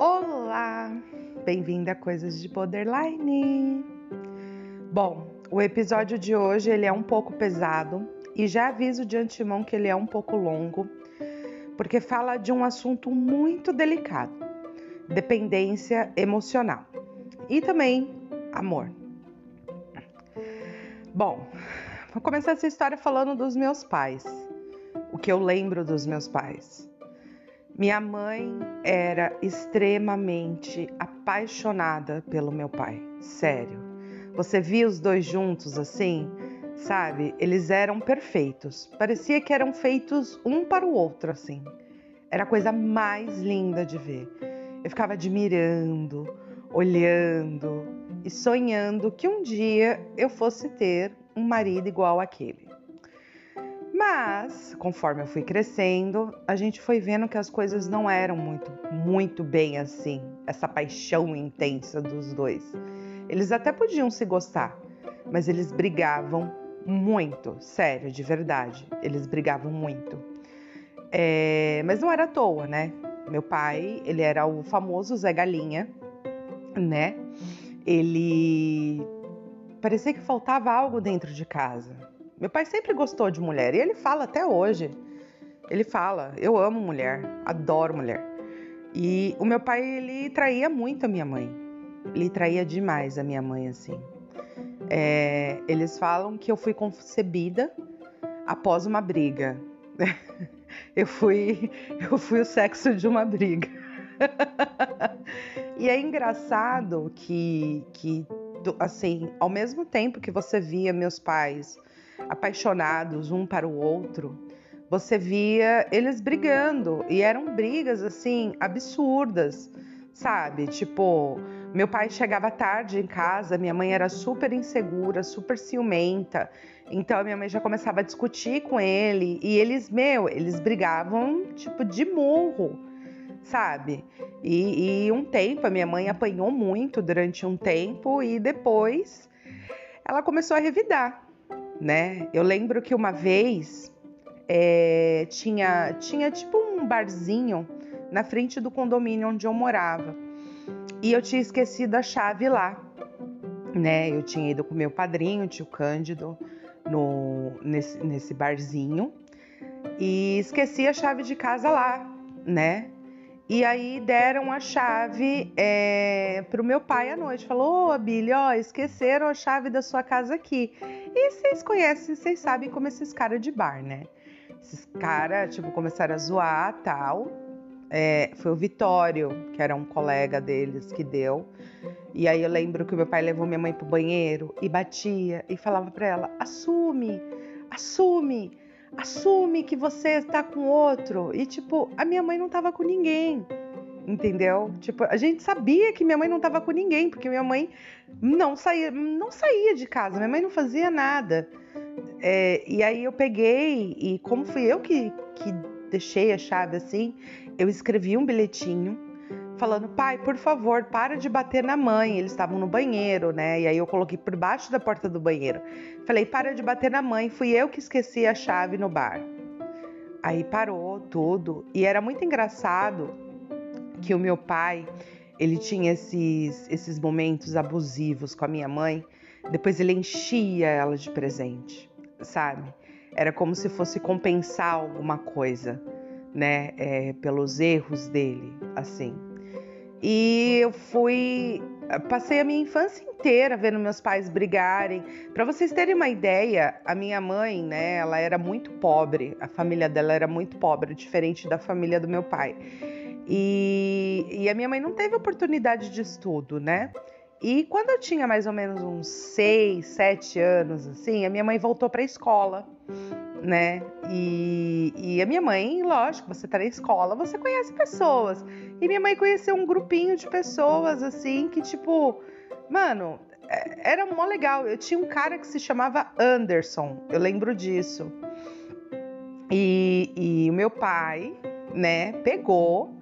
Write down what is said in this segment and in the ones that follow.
Olá, bem-vinda a Coisas de Borderline. Bom, o episódio de hoje ele é um pouco pesado e já aviso de antemão que ele é um pouco longo, porque fala de um assunto muito delicado: dependência emocional e também amor. Bom, vou começar essa história falando dos meus pais, o que eu lembro dos meus pais. Minha mãe era extremamente apaixonada pelo meu pai, sério. Você via os dois juntos assim, sabe? Eles eram perfeitos. Parecia que eram feitos um para o outro assim. Era a coisa mais linda de ver. Eu ficava admirando, olhando e sonhando que um dia eu fosse ter um marido igual aquele. Mas, conforme eu fui crescendo, a gente foi vendo que as coisas não eram muito, muito bem assim, essa paixão intensa dos dois. Eles até podiam se gostar, mas eles brigavam muito, sério, de verdade. Eles brigavam muito. É, mas não era à toa, né? Meu pai, ele era o famoso Zé Galinha, né? Ele parecia que faltava algo dentro de casa. Meu pai sempre gostou de mulher e ele fala até hoje. Ele fala: "Eu amo mulher, adoro mulher". E o meu pai ele traía muito a minha mãe. Ele traía demais a minha mãe assim. É, eles falam que eu fui concebida após uma briga. eu fui, eu fui o sexo de uma briga. e é engraçado que, que, assim, ao mesmo tempo que você via meus pais apaixonados um para o outro, você via eles brigando e eram brigas assim absurdas, sabe? Tipo, meu pai chegava tarde em casa, minha mãe era super insegura, super ciumenta. Então minha mãe já começava a discutir com ele e eles, meu, eles brigavam tipo de murro, sabe? E, e um tempo a minha mãe apanhou muito durante um tempo e depois ela começou a revidar, né? Eu lembro que uma vez é, tinha, tinha tipo um barzinho na frente do condomínio onde eu morava e eu tinha esquecido a chave lá, né? Eu tinha ido com meu padrinho, tio Cândido, no, nesse, nesse barzinho e esqueci a chave de casa lá, né? E aí deram a chave é, pro meu pai à noite. Falou, ô Billy, ó, esqueceram a chave da sua casa aqui. E vocês conhecem, vocês sabem como esses caras de bar, né? Esses caras, tipo, começaram a zoar tal. É, foi o Vitório, que era um colega deles, que deu. E aí eu lembro que o meu pai levou minha mãe pro banheiro e batia e falava para ela: assume, assume, assume que você está com outro. E tipo, a minha mãe não tava com ninguém. Entendeu? Tipo, a gente sabia que minha mãe não tava com ninguém, porque minha mãe não saía, não saía de casa, minha mãe não fazia nada. É, e aí eu peguei, e como fui eu que, que deixei a chave assim, eu escrevi um bilhetinho falando: pai, por favor, para de bater na mãe. Eles estavam no banheiro, né? E aí eu coloquei por baixo da porta do banheiro. Falei: para de bater na mãe. Fui eu que esqueci a chave no bar. Aí parou tudo. E era muito engraçado que o meu pai, ele tinha esses, esses momentos abusivos com a minha mãe. Depois ele enchia ela de presente, sabe? Era como se fosse compensar alguma coisa, né? É, pelos erros dele, assim. E eu fui. Passei a minha infância inteira vendo meus pais brigarem. Para vocês terem uma ideia, a minha mãe, né, ela era muito pobre, a família dela era muito pobre, diferente da família do meu pai. E, e a minha mãe não teve oportunidade de estudo, né? E quando eu tinha mais ou menos uns 6, 7 anos, assim, a minha mãe voltou para a escola, né? E, e, a minha mãe, lógico, você tá na escola, você conhece pessoas. E minha mãe conheceu um grupinho de pessoas, assim, que tipo, mano, é, era mó legal. Eu tinha um cara que se chamava Anderson, eu lembro disso. E, e o meu pai, né, pegou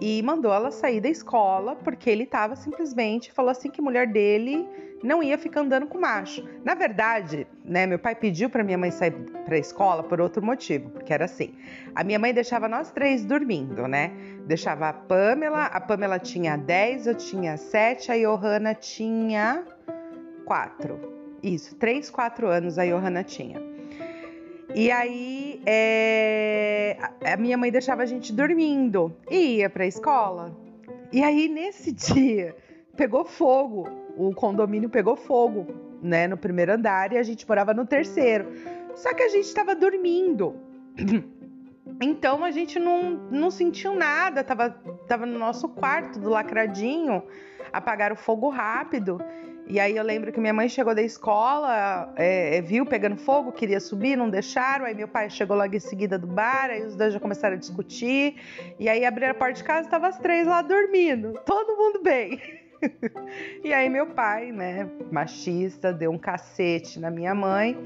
e mandou ela sair da escola porque ele tava simplesmente falou assim que mulher dele não ia ficar andando com macho. Na verdade, né? Meu pai pediu para minha mãe sair para a escola por outro motivo, porque era assim. A minha mãe deixava nós três dormindo, né? Deixava a Pamela, a Pamela tinha 10, eu tinha 7, a Johanna tinha 4. Isso, 3, 4 anos a Johanna tinha. E aí é, a minha mãe deixava a gente dormindo e ia para a escola. E aí nesse dia pegou fogo, o condomínio pegou fogo, né, no primeiro andar e a gente morava no terceiro. Só que a gente estava dormindo. Então a gente não, não sentiu nada, tava, tava no nosso quarto, do lacradinho, apagaram o fogo rápido. E aí eu lembro que minha mãe chegou da escola, é, é, viu pegando fogo, queria subir, não deixaram. Aí meu pai chegou logo em seguida do bar, aí os dois já começaram a discutir. E aí abriram a porta de casa, estavam as três lá dormindo, todo mundo bem. e aí meu pai, né, machista, deu um cacete na minha mãe.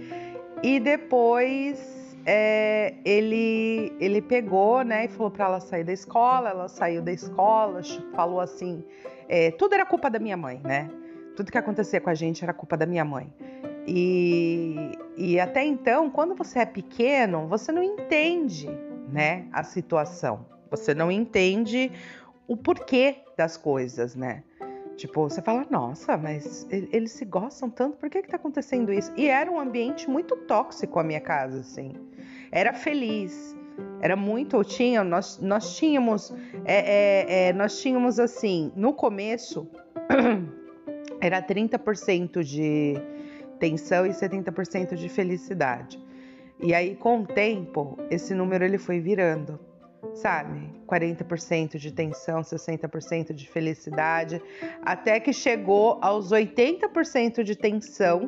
E depois é, ele, ele pegou, né, e falou para ela sair da escola. Ela saiu da escola, falou assim: é, tudo era culpa da minha mãe, né? Tudo que acontecia com a gente era culpa da minha mãe. E, e até então, quando você é pequeno, você não entende, né, a situação. Você não entende o porquê das coisas, né? Tipo, você fala, nossa, mas eles se gostam tanto, por que que tá acontecendo isso? E era um ambiente muito tóxico a minha casa, assim. Era feliz, era muito, tinha, nós, nós tínhamos, é, é, é, nós tínhamos assim, no começo, era 30% de tensão e 70% de felicidade. E aí, com o tempo, esse número ele foi virando, sabe? 40% de tensão, 60% de felicidade, até que chegou aos 80% de tensão.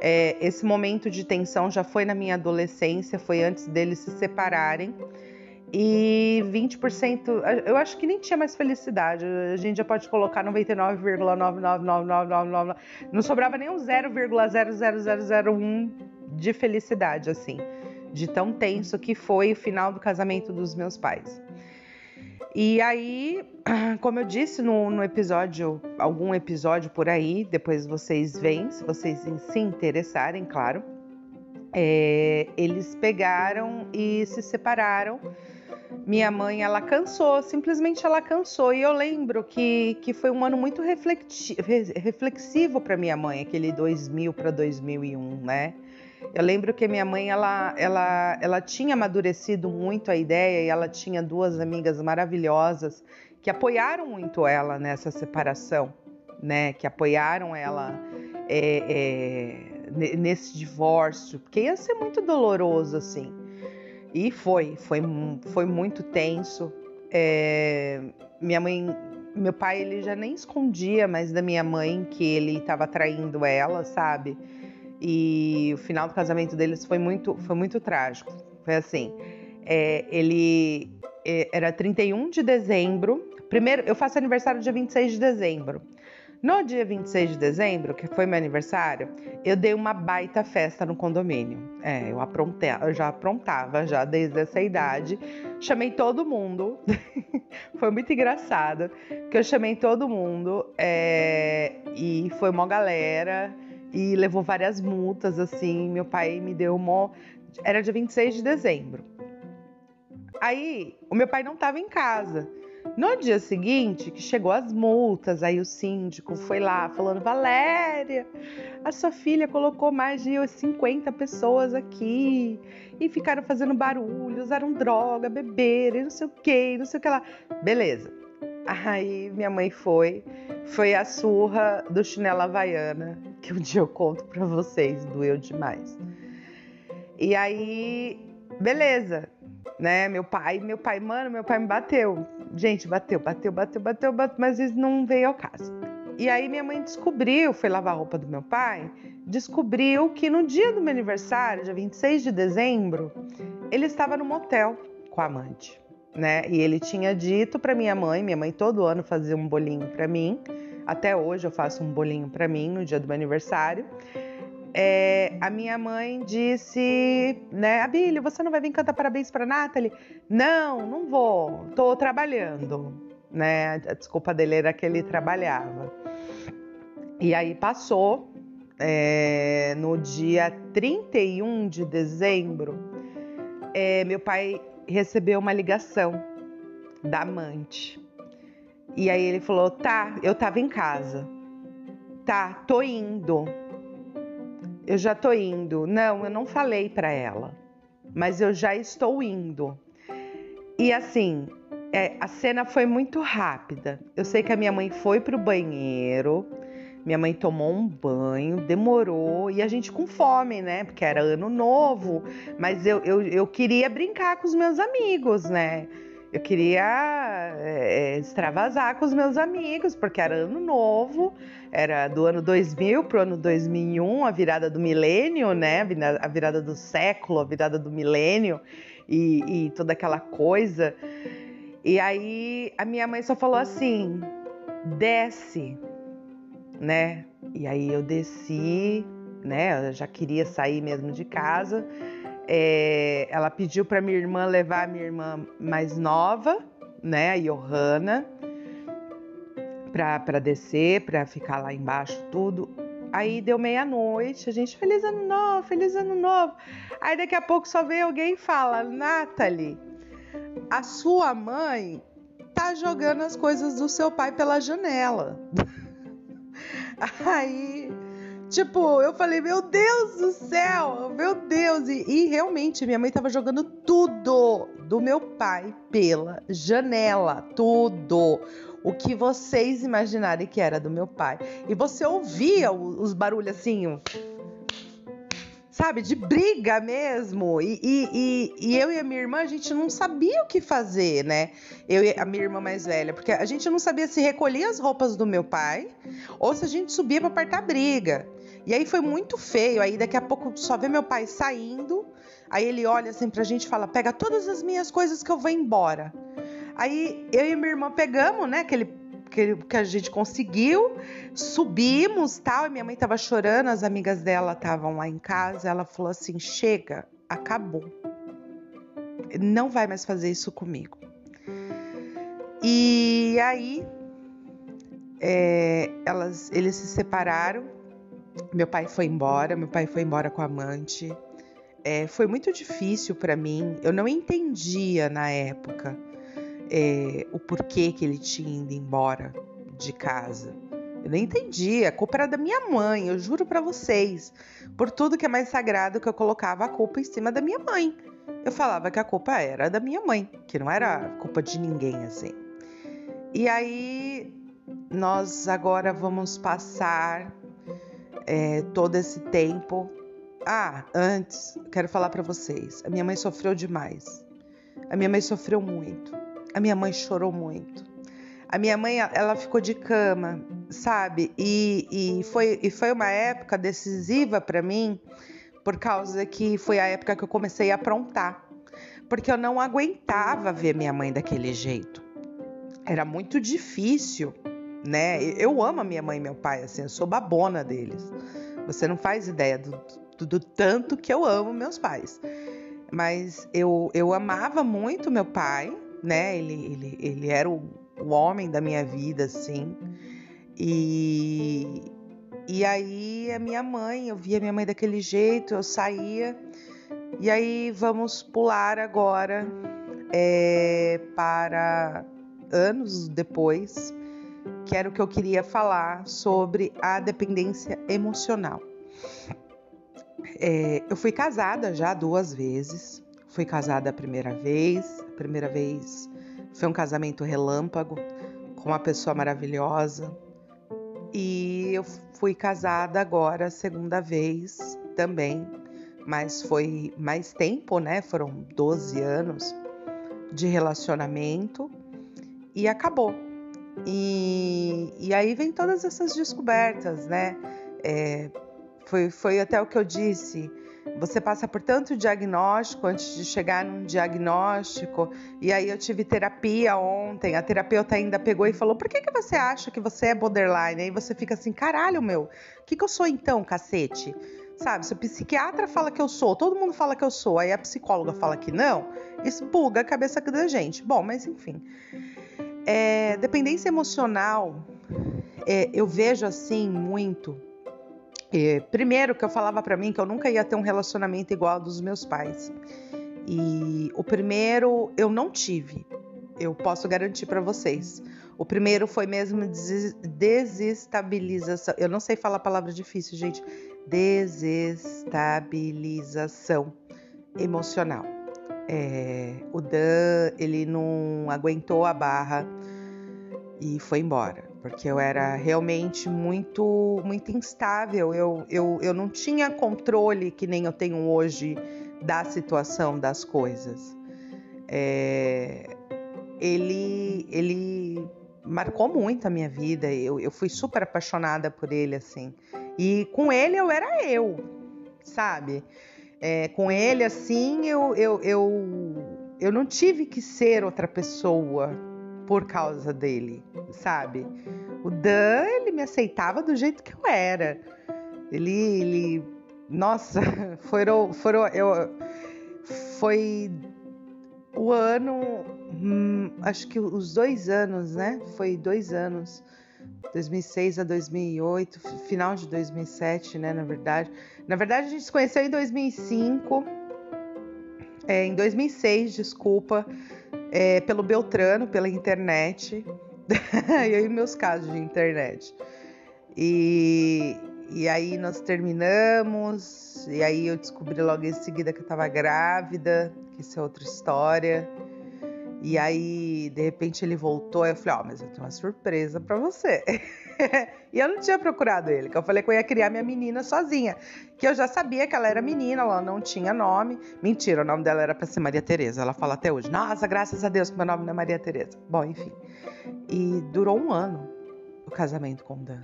É, esse momento de tensão já foi na minha adolescência, foi antes deles se separarem e 20%, eu acho que nem tinha mais felicidade. A gente já pode colocar 99,99999. Não sobrava nem um 0,00001 de felicidade, assim, de tão tenso que foi o final do casamento dos meus pais. E aí, como eu disse no, no episódio, algum episódio por aí, depois vocês veem, se vocês se interessarem, claro. É, eles pegaram e se separaram minha mãe, ela cansou, simplesmente ela cansou. E eu lembro que, que foi um ano muito reflexivo para minha mãe, aquele 2000 para 2001, né? Eu lembro que minha mãe, ela, ela, ela tinha amadurecido muito a ideia e ela tinha duas amigas maravilhosas que apoiaram muito ela nessa separação, né? Que apoiaram ela é, é, nesse divórcio, porque ia ser muito doloroso, assim. E foi, foi, foi muito tenso. É, minha mãe, meu pai, ele já nem escondia mais da minha mãe que ele estava traindo ela, sabe? E o final do casamento deles foi muito, foi muito trágico. Foi assim, é, ele é, era 31 de dezembro. Primeiro, eu faço aniversário dia 26 de dezembro. No dia 26 de dezembro, que foi meu aniversário, eu dei uma baita festa no condomínio. É, eu aprontei, eu já aprontava já desde essa idade. Chamei todo mundo. foi muito engraçado, que eu chamei todo mundo é, e foi uma galera e levou várias multas assim. Meu pai me deu uma era dia 26 de dezembro. Aí, o meu pai não estava em casa. No dia seguinte, que chegou as multas, aí o síndico foi lá falando: Valéria, a sua filha colocou mais de 50 pessoas aqui e ficaram fazendo barulho, usaram droga, beberam, não sei o que, não sei o que lá. Beleza. Aí minha mãe foi, foi a surra do chinelo havaiana, que um dia eu conto pra vocês, doeu demais. E aí, beleza, né? Meu pai, meu pai, mano, meu pai me bateu. Gente, bateu, bateu, bateu, bateu, bateu, mas isso não veio ao caso. E aí minha mãe descobriu, foi lavar a roupa do meu pai, descobriu que no dia do meu aniversário, dia 26 de dezembro, ele estava no motel com a amante, né? E ele tinha dito para minha mãe, minha mãe todo ano fazia um bolinho para mim. Até hoje eu faço um bolinho para mim no dia do meu aniversário é, a minha mãe disse, né, Abílio, você não vai vir cantar parabéns para Nathalie? Não, não vou, tô trabalhando, né? A desculpa dele era que ele trabalhava. E aí passou, é, no dia 31 de dezembro, é, meu pai recebeu uma ligação da amante. E aí ele falou: tá, eu tava em casa. Tá, tô indo. Eu já tô indo. Não, eu não falei para ela, mas eu já estou indo. E assim, é, a cena foi muito rápida. Eu sei que a minha mãe foi pro banheiro, minha mãe tomou um banho, demorou, e a gente com fome, né? Porque era ano novo, mas eu, eu, eu queria brincar com os meus amigos, né? Eu queria é, extravasar com os meus amigos, porque era ano novo, era do ano 2000 para o ano 2001, a virada do milênio, né? A virada do século, a virada do milênio e, e toda aquela coisa. E aí a minha mãe só falou assim: desce, né? E aí eu desci, né? Eu já queria sair mesmo de casa. É, ela pediu para minha irmã levar a minha irmã mais nova, né, a Johanna, para descer, para ficar lá embaixo tudo. Aí deu meia-noite, a gente, feliz ano novo, feliz ano novo. Aí daqui a pouco só vem alguém e fala: Nathalie, a sua mãe tá jogando as coisas do seu pai pela janela. Aí Tipo, eu falei, meu Deus do céu, meu Deus. E, e, realmente, minha mãe tava jogando tudo do meu pai pela janela. Tudo. O que vocês imaginarem que era do meu pai. E você ouvia os barulhos assim, sabe, de briga mesmo. E, e, e, e, eu e a minha irmã, a gente não sabia o que fazer, né? Eu e a minha irmã mais velha, porque a gente não sabia se recolhia as roupas do meu pai ou se a gente subia para apartar briga. E aí foi muito feio. Aí daqui a pouco só vê meu pai saindo. Aí ele olha assim pra gente e fala: pega todas as minhas coisas que eu vou embora. Aí eu e minha irmã pegamos, né, aquele que, que a gente conseguiu, subimos tal. E minha mãe tava chorando, as amigas dela estavam lá em casa. Ela falou assim: chega, acabou. Não vai mais fazer isso comigo. E aí é, elas, eles se separaram meu pai foi embora, meu pai foi embora com a amante. É, foi muito difícil para mim. Eu não entendia na época é, o porquê que ele tinha ido embora de casa. Eu não entendia. A culpa era da minha mãe, eu juro para vocês. Por tudo que é mais sagrado que eu colocava a culpa em cima da minha mãe. Eu falava que a culpa era da minha mãe, que não era culpa de ninguém assim. E aí nós agora vamos passar é, todo esse tempo. Ah, antes, quero falar para vocês. A minha mãe sofreu demais. A minha mãe sofreu muito. A minha mãe chorou muito. A minha mãe, ela ficou de cama, sabe? E, e, foi, e foi uma época decisiva para mim, por causa que foi a época que eu comecei a aprontar. Porque eu não aguentava ver minha mãe daquele jeito. Era muito difícil né? Eu amo a minha mãe e meu pai, assim, eu sou babona deles. Você não faz ideia do, do, do tanto que eu amo meus pais. Mas eu, eu amava muito meu pai, né? Ele, ele, ele era o, o homem da minha vida, assim. E, e aí a minha mãe, eu via minha mãe daquele jeito, eu saía. E aí vamos pular agora é, para anos depois que era o que eu queria falar sobre a dependência emocional. É, eu fui casada já duas vezes. Fui casada a primeira vez. A primeira vez foi um casamento relâmpago com uma pessoa maravilhosa. E eu fui casada agora a segunda vez também, mas foi mais tempo, né? Foram 12 anos de relacionamento e acabou. E, e aí vem todas essas descobertas, né? É, foi, foi até o que eu disse. Você passa por tanto diagnóstico antes de chegar num diagnóstico. E aí eu tive terapia ontem. A terapeuta ainda pegou e falou: Por que, que você acha que você é borderline? Aí você fica assim: Caralho, meu, o que, que eu sou então, cacete? Sabe, se o psiquiatra fala que eu sou, todo mundo fala que eu sou, aí a psicóloga fala que não, isso buga a cabeça da gente. Bom, mas enfim. É, dependência emocional, é, eu vejo assim muito E, primeiro que eu falava para mim que eu nunca ia ter um relacionamento igual ao dos meus pais. E o primeiro eu não tive. Eu posso garantir para vocês. O primeiro foi mesmo desestabilização. Eu não sei falar palavra difícil, gente. Desestabilização emocional. É, o Dan, ele não aguentou a barra e foi embora, porque eu era realmente muito, muito instável. Eu, eu, eu não tinha controle que nem eu tenho hoje da situação das coisas. É, ele, ele marcou muito a minha vida. Eu, eu fui super apaixonada por ele, assim. E com ele eu era eu, sabe? É, com ele, assim, eu, eu, eu, eu não tive que ser outra pessoa por causa dele, sabe? O Dan, ele me aceitava do jeito que eu era. Ele, ele nossa, foram, foram, eu, foi o ano, hum, acho que os dois anos, né? Foi dois anos, 2006 a 2008, final de 2007, né? Na verdade, na verdade a gente se conheceu em 2005, é, em 2006, desculpa, é, pelo Beltrano, pela internet, e aí meus casos de internet. E, e aí nós terminamos, e aí eu descobri logo em seguida que eu tava grávida, que isso é outra história. E aí, de repente, ele voltou e eu falei, ó, oh, mas eu tenho uma surpresa para você. e eu não tinha procurado ele, que eu falei que eu ia criar minha menina sozinha. Que eu já sabia que ela era menina, ela não tinha nome. Mentira, o nome dela era para ser Maria Tereza. Ela fala até hoje, nossa, graças a Deus que meu nome não é Maria Tereza. Bom, enfim. E durou um ano o casamento com o Dan.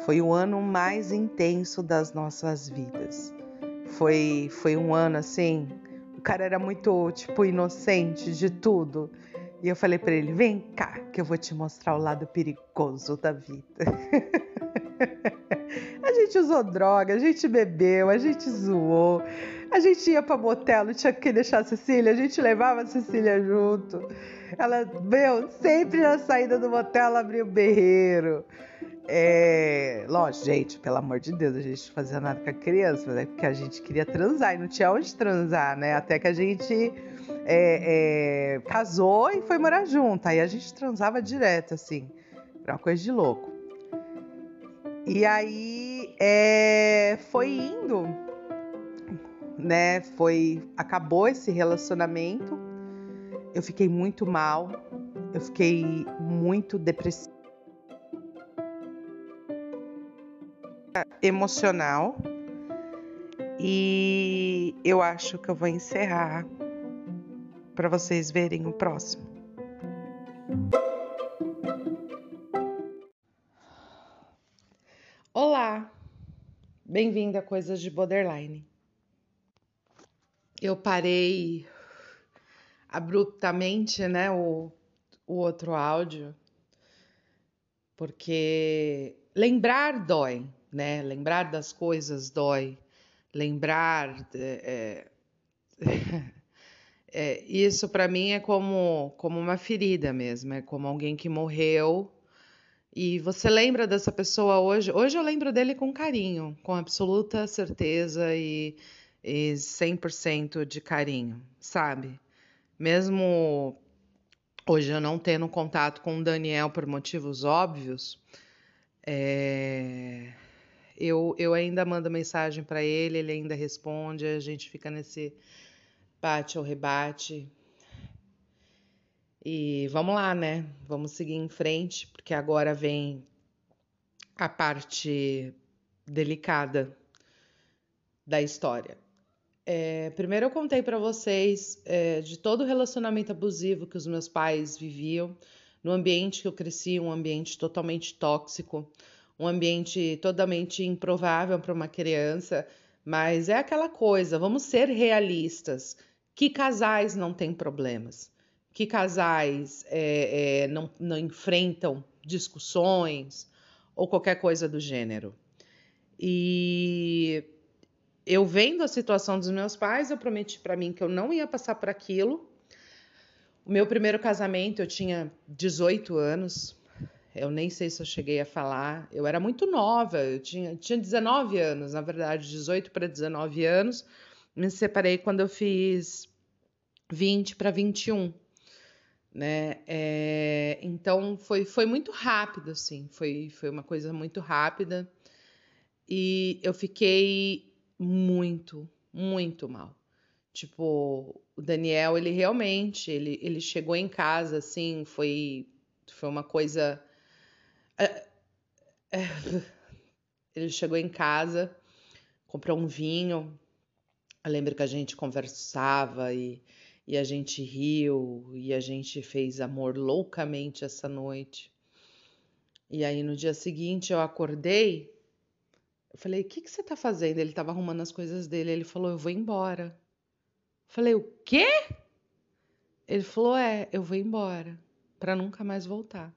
Foi o ano mais intenso das nossas vidas. Foi, foi um ano assim. O cara era muito, tipo, inocente de tudo. E eu falei para ele: vem cá, que eu vou te mostrar o lado perigoso da vida. a gente usou droga, a gente bebeu, a gente zoou, a gente ia pra motel, não tinha que deixar a Cecília, a gente levava a Cecília junto. Ela, meu, sempre na saída do motel ela abria o berreiro. É, lógico, gente, pelo amor de Deus, a gente fazia nada com a criança, né? Porque a gente queria transar e não tinha onde transar, né? Até que a gente é, é, casou e foi morar junto. Aí a gente transava direto, assim. Era uma coisa de louco. E aí é, foi indo, né? Foi. Acabou esse relacionamento. Eu fiquei muito mal. Eu fiquei muito depressiva emocional e eu acho que eu vou encerrar para vocês verem o próximo. Olá, bem-vindo a Coisas de Borderline. Eu parei abruptamente, né, o, o outro áudio, porque lembrar dói, né? Lembrar das coisas dói. Lembrar. É, é, isso para mim é como, como uma ferida mesmo, é como alguém que morreu. E você lembra dessa pessoa hoje? Hoje eu lembro dele com carinho, com absoluta certeza e, e 100% de carinho, sabe? Mesmo hoje eu não tendo contato com o Daniel por motivos óbvios, é, eu, eu ainda mando mensagem para ele, ele ainda responde, a gente fica nesse bate ou rebate. E vamos lá, né? Vamos seguir em frente, porque agora vem a parte delicada da história. É, primeiro eu contei para vocês é, de todo o relacionamento abusivo que os meus pais viviam, no ambiente que eu cresci, um ambiente totalmente tóxico, um ambiente totalmente improvável para uma criança, mas é aquela coisa, vamos ser realistas. Que casais não têm problemas? Que casais é, é, não, não enfrentam discussões ou qualquer coisa do gênero? E eu vendo a situação dos meus pais, eu prometi para mim que eu não ia passar por aquilo. O meu primeiro casamento eu tinha 18 anos, Eu nem sei se eu cheguei a falar. Eu era muito nova, eu tinha, tinha 19 anos, na verdade, 18 para 19 anos. Me separei quando eu fiz 20 para 21. Né? É, então foi, foi muito rápido, assim, foi, foi uma coisa muito rápida. E eu fiquei muito, muito mal. Tipo, o Daniel, ele realmente, ele, ele chegou em casa, assim, foi, foi uma coisa. É, é, ele chegou em casa, comprou um vinho. Eu lembro que a gente conversava e, e a gente riu e a gente fez amor loucamente essa noite. E aí no dia seguinte eu acordei, eu falei: "O que que você tá fazendo?" Ele estava arrumando as coisas dele, ele falou: "Eu vou embora". Falei, o quê? Ele falou, é, eu vou embora para nunca mais voltar.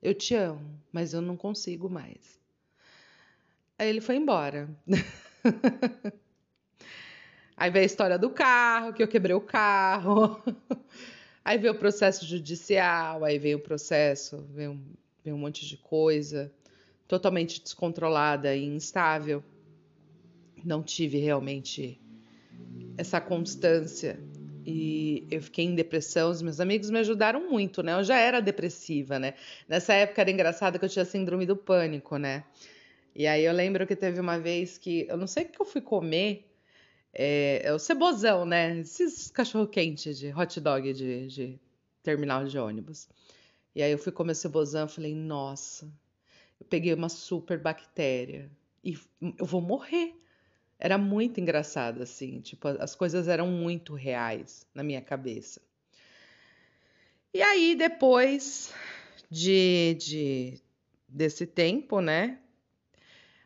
Eu te amo, mas eu não consigo mais. Aí ele foi embora. Aí veio a história do carro, que eu quebrei o carro. Aí veio o processo judicial, aí veio o processo, veio, veio um monte de coisa, totalmente descontrolada e instável. Não tive realmente essa constância. E eu fiquei em depressão, os meus amigos me ajudaram muito, né? Eu já era depressiva, né? Nessa época era engraçado que eu tinha síndrome do pânico, né? E aí eu lembro que teve uma vez que eu não sei o que eu fui comer, é, é o cebozão, né? Esses cachorro quente de hot dog de, de terminal de ônibus. E aí eu fui comer cebozão, falei, nossa, eu peguei uma super bactéria e eu vou morrer. Era muito engraçado, assim, tipo, as coisas eram muito reais na minha cabeça. E aí, depois de, de desse tempo, né?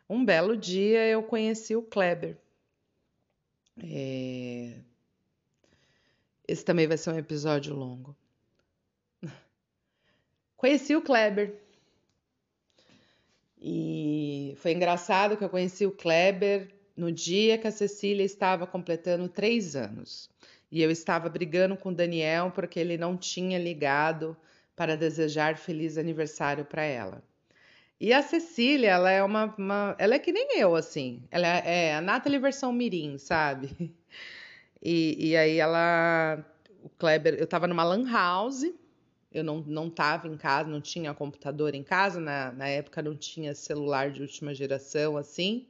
Um belo dia eu conheci o Kleber. É... Esse também vai ser um episódio longo. Conheci o Kleber. E foi engraçado que eu conheci o Kleber no dia que a Cecília estava completando três anos. E eu estava brigando com o Daniel porque ele não tinha ligado para desejar feliz aniversário para ela. E a Cecília, ela é uma, uma, Ela é que nem eu, assim. Ela é a Nathalie versão Mirim, sabe? E, e aí ela. O Kleber. Eu tava numa Lan House. Eu não, não tava em casa, não tinha computador em casa. Na, na época não tinha celular de última geração, assim.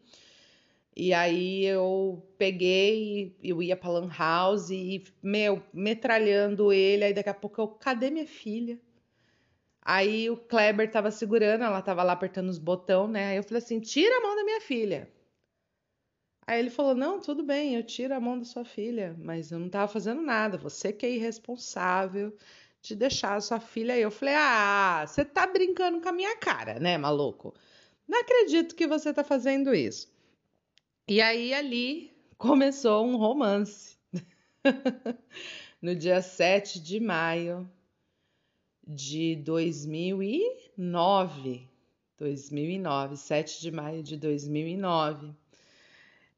E aí eu peguei, eu ia pra Lan House e, meu, metralhando ele. Aí daqui a pouco eu, cadê minha filha? Aí o Kleber tava segurando, ela tava lá apertando os botões, né? Aí eu falei assim: tira a mão da minha filha. Aí ele falou: não, tudo bem, eu tiro a mão da sua filha, mas eu não tava fazendo nada. Você que é irresponsável de deixar a sua filha aí. Eu falei: ah, você tá brincando com a minha cara, né, maluco? Não acredito que você tá fazendo isso. E aí ali começou um romance. no dia 7 de maio de 2009. 2009, 7 de maio de 2009.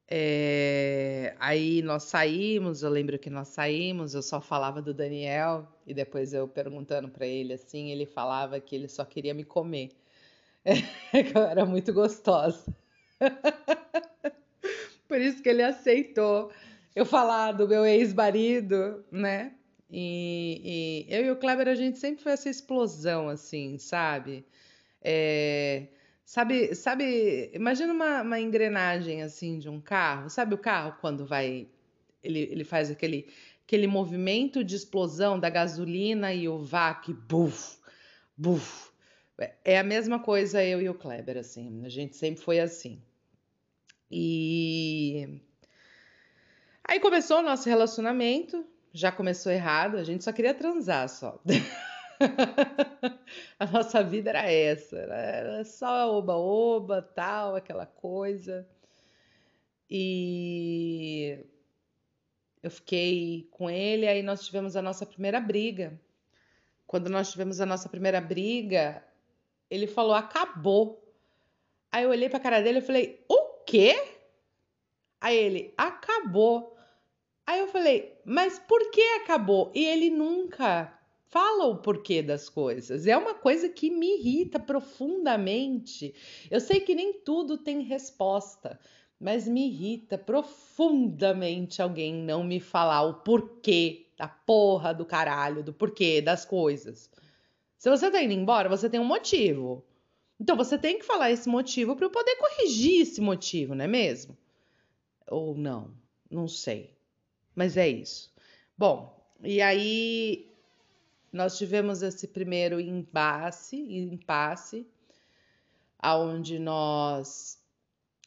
É, aí nós saímos, eu lembro que nós saímos, eu só falava do Daniel e depois eu perguntando para ele assim, ele falava que ele só queria me comer, que eu era muito gostosa. Por isso que ele aceitou eu falar do meu ex-marido, né? E, e, eu e o Kleber, a gente sempre foi essa explosão, assim, sabe? É, sabe, sabe, imagina uma, uma, engrenagem, assim, de um carro. Sabe o carro quando vai, ele, ele faz aquele, aquele movimento de explosão da gasolina e o vac, buf, buf. É a mesma coisa eu e o Kleber, assim, a gente sempre foi assim. E aí começou o nosso relacionamento, já começou errado, a gente só queria transar só. a nossa vida era essa, era só oba-oba, tal, aquela coisa. E eu fiquei com ele, aí nós tivemos a nossa primeira briga. Quando nós tivemos a nossa primeira briga, ele falou: acabou. Aí eu olhei pra cara dele e falei: o quê? Aí ele, acabou. Aí eu falei, mas por que acabou? E ele nunca Fala o porquê das coisas. É uma coisa que me irrita profundamente. Eu sei que nem tudo tem resposta, mas me irrita profundamente alguém não me falar o porquê da porra do caralho, do porquê das coisas. Se você tá indo embora, você tem um motivo. Então você tem que falar esse motivo para eu poder corrigir esse motivo, não é mesmo? Ou não, não sei. Mas é isso. Bom, e aí nós tivemos esse primeiro impasse, impasse aonde nós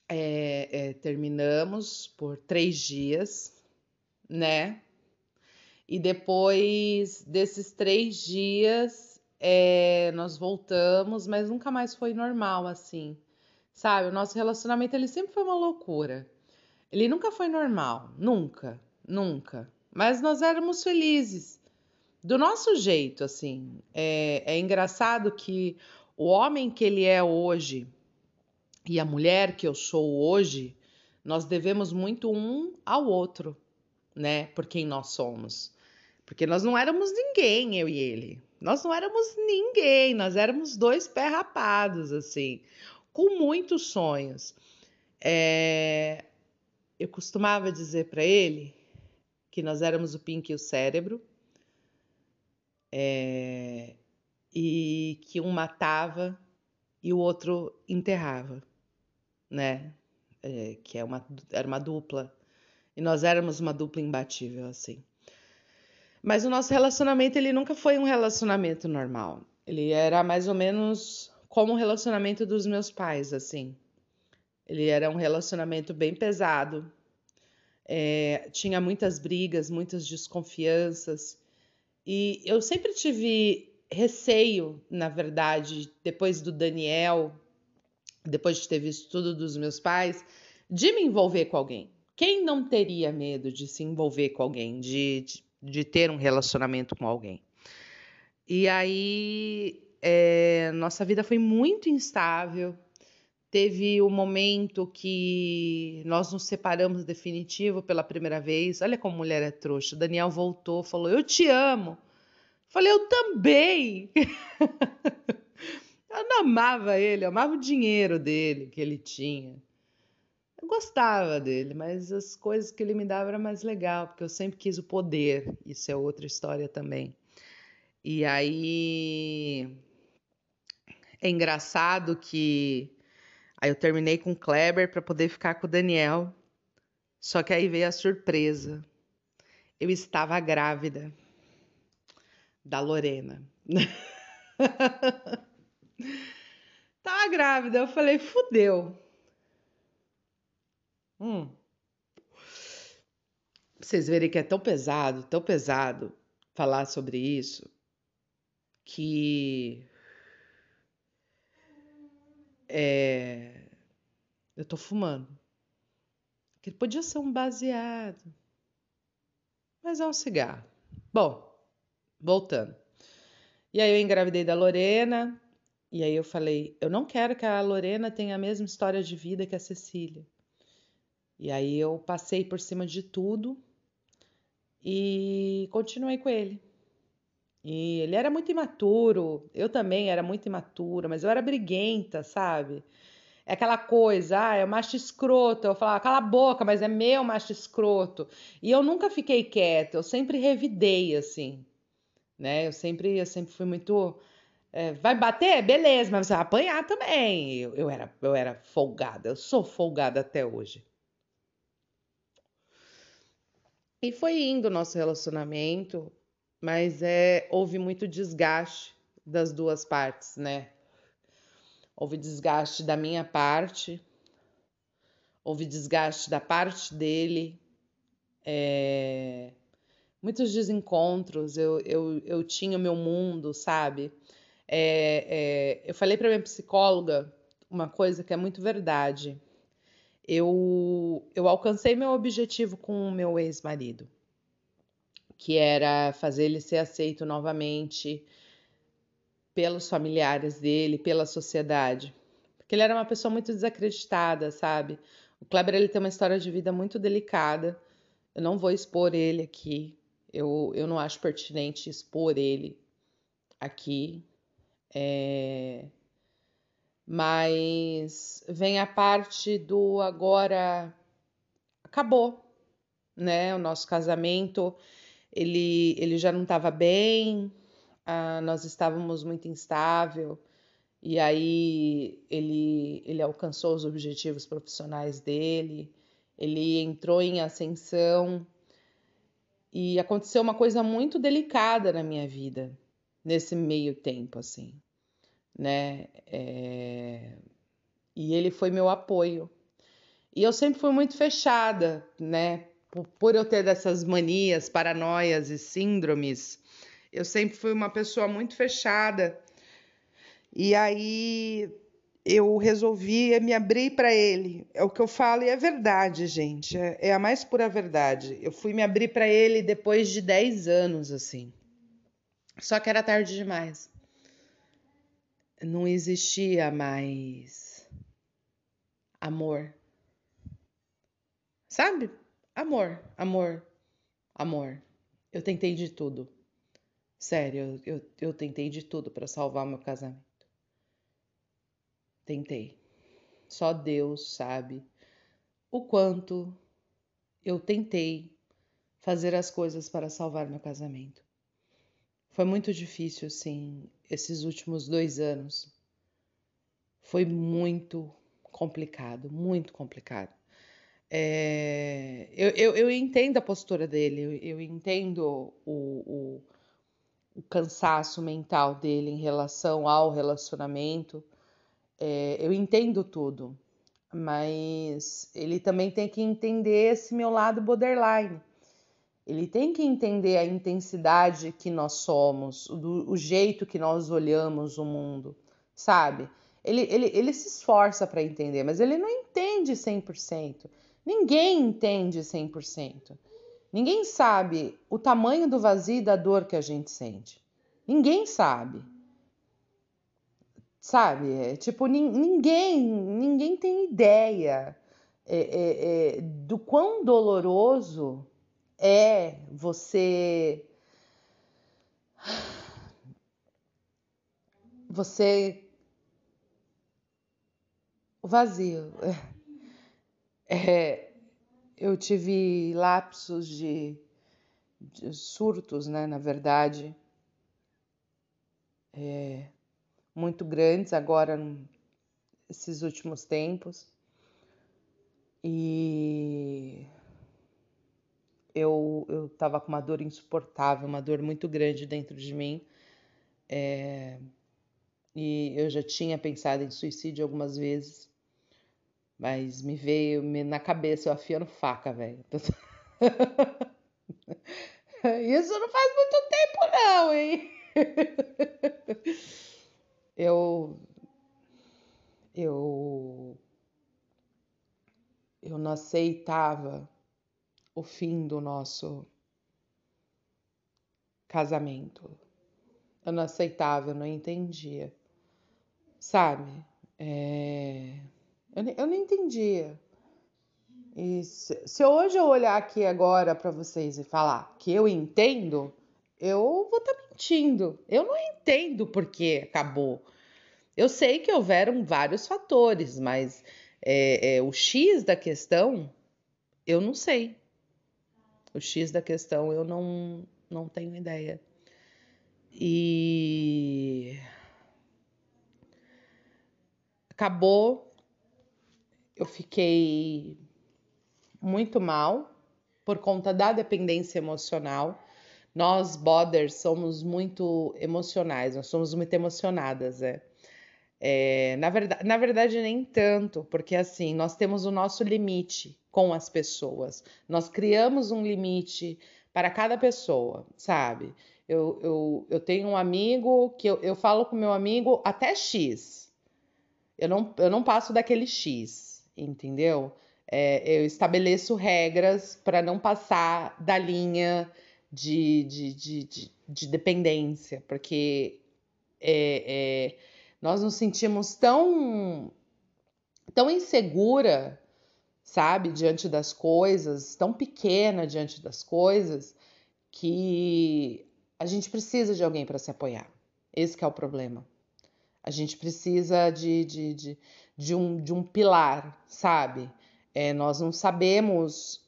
é, é, terminamos por três dias, né? E depois desses três dias, é, nós voltamos, mas nunca mais foi normal assim, sabe? O nosso relacionamento ele sempre foi uma loucura. Ele nunca foi normal, nunca, nunca. Mas nós éramos felizes do nosso jeito, assim. É, é engraçado que o homem que ele é hoje e a mulher que eu sou hoje, nós devemos muito um ao outro, né? Por quem nós somos. Porque nós não éramos ninguém, eu e ele. Nós não éramos ninguém, nós éramos dois pé rapados, assim, com muitos sonhos. É... Eu costumava dizer para ele que nós éramos o Pink e o cérebro, é, e que um matava e o outro enterrava, né? É, que é uma, era uma dupla. E nós éramos uma dupla imbatível, assim. Mas o nosso relacionamento, ele nunca foi um relacionamento normal. Ele era mais ou menos como o relacionamento dos meus pais, assim. Ele era um relacionamento bem pesado. É, tinha muitas brigas, muitas desconfianças. E eu sempre tive receio, na verdade, depois do Daniel, depois de ter visto tudo dos meus pais, de me envolver com alguém. Quem não teria medo de se envolver com alguém, de, de, de ter um relacionamento com alguém? E aí, é, nossa vida foi muito instável. Teve o um momento que nós nos separamos definitivo pela primeira vez. Olha como mulher é trouxa. Daniel voltou, falou: Eu te amo. Falei: Eu também. eu não amava ele, eu amava o dinheiro dele que ele tinha. Eu gostava dele, mas as coisas que ele me dava era mais legal, porque eu sempre quis o poder. Isso é outra história também. E aí é engraçado que Aí eu terminei com o Kleber para poder ficar com o Daniel. Só que aí veio a surpresa. Eu estava grávida da Lorena. Tava grávida. Eu falei, fudeu. Hum. Pra vocês verem que é tão pesado, tão pesado falar sobre isso, que é... Eu tô fumando. Que podia ser um baseado. Mas é um cigarro. Bom, voltando. E aí eu engravidei da Lorena. E aí eu falei, eu não quero que a Lorena tenha a mesma história de vida que a Cecília. E aí eu passei por cima de tudo e continuei com ele. E ele era muito imaturo, eu também era muito imatura, mas eu era briguenta, sabe? É aquela coisa, ah, é o macho escroto. Eu falava, cala a boca, mas é meu macho escroto. E eu nunca fiquei quieta, eu sempre revidei, assim, né? Eu sempre, eu sempre fui muito. É, vai bater? Beleza, mas você vai apanhar também. Eu, eu, era, eu era folgada, eu sou folgada até hoje. E foi indo o nosso relacionamento mas é, houve muito desgaste das duas partes, né? Houve desgaste da minha parte, houve desgaste da parte dele, é, muitos desencontros. Eu, eu, eu tinha o meu mundo, sabe? É, é, eu falei para minha psicóloga uma coisa que é muito verdade. Eu, eu alcancei meu objetivo com o meu ex-marido que era fazer ele ser aceito novamente pelos familiares dele, pela sociedade. Porque ele era uma pessoa muito desacreditada, sabe? O Kleber ele tem uma história de vida muito delicada. Eu não vou expor ele aqui. Eu, eu não acho pertinente expor ele. aqui. É... Mas vem a parte do agora acabou, né? O nosso casamento, ele, ele já não estava bem, ah, nós estávamos muito instável, e aí ele, ele alcançou os objetivos profissionais dele, ele entrou em ascensão, e aconteceu uma coisa muito delicada na minha vida nesse meio tempo, assim, né? É... E ele foi meu apoio. E eu sempre fui muito fechada, né? Por eu ter dessas manias, paranoias e síndromes, eu sempre fui uma pessoa muito fechada. E aí eu resolvi me abrir para ele. É o que eu falo e é verdade, gente. É, é a mais pura verdade. Eu fui me abrir para ele depois de 10 anos, assim. Só que era tarde demais. Não existia mais amor. Sabe? Amor, amor, amor. Eu tentei de tudo. Sério, eu, eu, tentei de tudo para salvar meu casamento. Tentei. Só Deus sabe o quanto eu tentei fazer as coisas para salvar meu casamento. Foi muito difícil, sim, esses últimos dois anos. Foi muito complicado, muito complicado. É, eu, eu, eu, entendo a postura dele, eu, eu entendo o, o, o, cansaço mental dele em relação ao relacionamento, é, eu entendo tudo, mas ele também tem que entender esse meu lado borderline. Ele tem que entender a intensidade que nós somos, do, o jeito que nós olhamos o mundo, sabe? Ele, ele, ele se esforça para entender, mas ele não entende 100%. Ninguém entende 100%. Ninguém sabe o tamanho do vazio e da dor que a gente sente. Ninguém sabe. Sabe? É, tipo, ninguém, ninguém tem ideia é, é, é, do quão doloroso é você. Você. O vazio. É, eu tive lapsos de, de, surtos, né, na verdade, é, muito grandes agora, esses últimos tempos. E eu, eu tava com uma dor insuportável, uma dor muito grande dentro de mim. É, e eu já tinha pensado em suicídio algumas vezes. Mas me veio me, na cabeça eu afiando faca, velho. Isso não faz muito tempo, não, hein? eu. Eu. Eu não aceitava o fim do nosso casamento. Eu não aceitava, eu não entendia. Sabe? É eu, eu não entendia. E se, se hoje eu olhar aqui agora para vocês e falar que eu entendo, eu vou estar tá mentindo. Eu não entendo por que acabou. Eu sei que houveram vários fatores, mas é, é, o X da questão eu não sei. O X da questão eu não, não tenho ideia. E acabou eu fiquei muito mal por conta da dependência emocional. Nós, boders, somos muito emocionais, nós somos muito emocionadas, é. é na, verdade, na verdade, nem tanto, porque assim, nós temos o nosso limite com as pessoas. Nós criamos um limite para cada pessoa, sabe? Eu, eu, eu tenho um amigo que eu, eu falo com meu amigo até X. Eu não, eu não passo daquele X entendeu? É, eu estabeleço regras para não passar da linha de, de, de, de, de dependência, porque é, é, nós nos sentimos tão, tão insegura, sabe, diante das coisas, tão pequena diante das coisas, que a gente precisa de alguém para se apoiar. Esse é o problema. A gente precisa de, de, de, de, um, de um pilar, sabe? É, nós não sabemos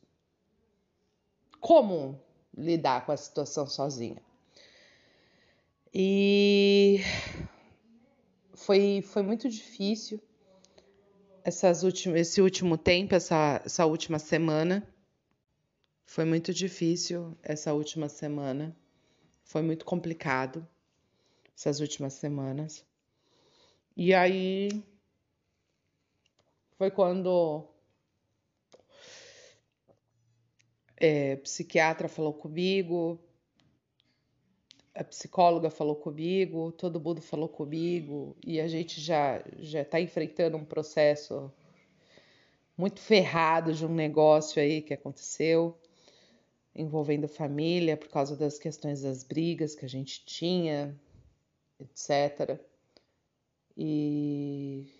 como lidar com a situação sozinha. E foi, foi muito difícil essas últimas, esse último tempo, essa, essa última semana. Foi muito difícil essa última semana. Foi muito complicado essas últimas semanas. E aí foi quando é, psiquiatra falou comigo, a psicóloga falou comigo, todo mundo falou comigo e a gente já já está enfrentando um processo muito ferrado de um negócio aí que aconteceu envolvendo família por causa das questões das brigas que a gente tinha, etc. E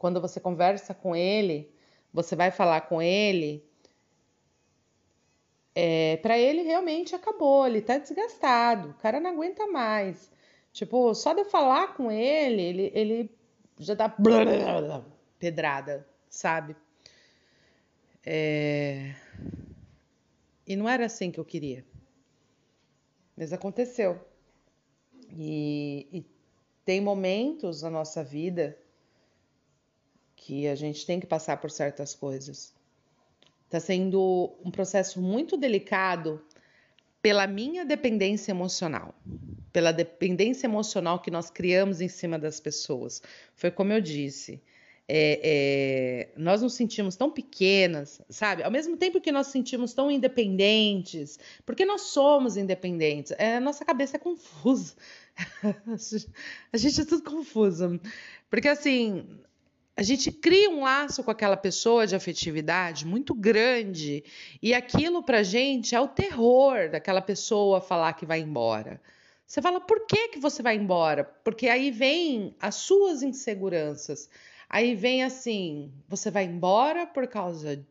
quando você conversa com ele, você vai falar com ele é, para ele realmente acabou, ele tá desgastado, o cara não aguenta mais. Tipo, só de eu falar com ele, ele, ele já dá pedrada, sabe? É... E não era assim que eu queria. Mas aconteceu. E, e tem momentos na nossa vida que a gente tem que passar por certas coisas. Está sendo um processo muito delicado pela minha dependência emocional, pela dependência emocional que nós criamos em cima das pessoas. Foi como eu disse. É, é, nós nos sentimos tão pequenas, sabe? Ao mesmo tempo que nós nos sentimos tão independentes, porque nós somos independentes, é, a nossa cabeça é confusa. a gente é tudo confuso. Porque assim, a gente cria um laço com aquela pessoa de afetividade muito grande e aquilo pra gente é o terror daquela pessoa falar que vai embora. Você fala, por que, que você vai embora? Porque aí vem as suas inseguranças. Aí vem assim, você vai embora por causa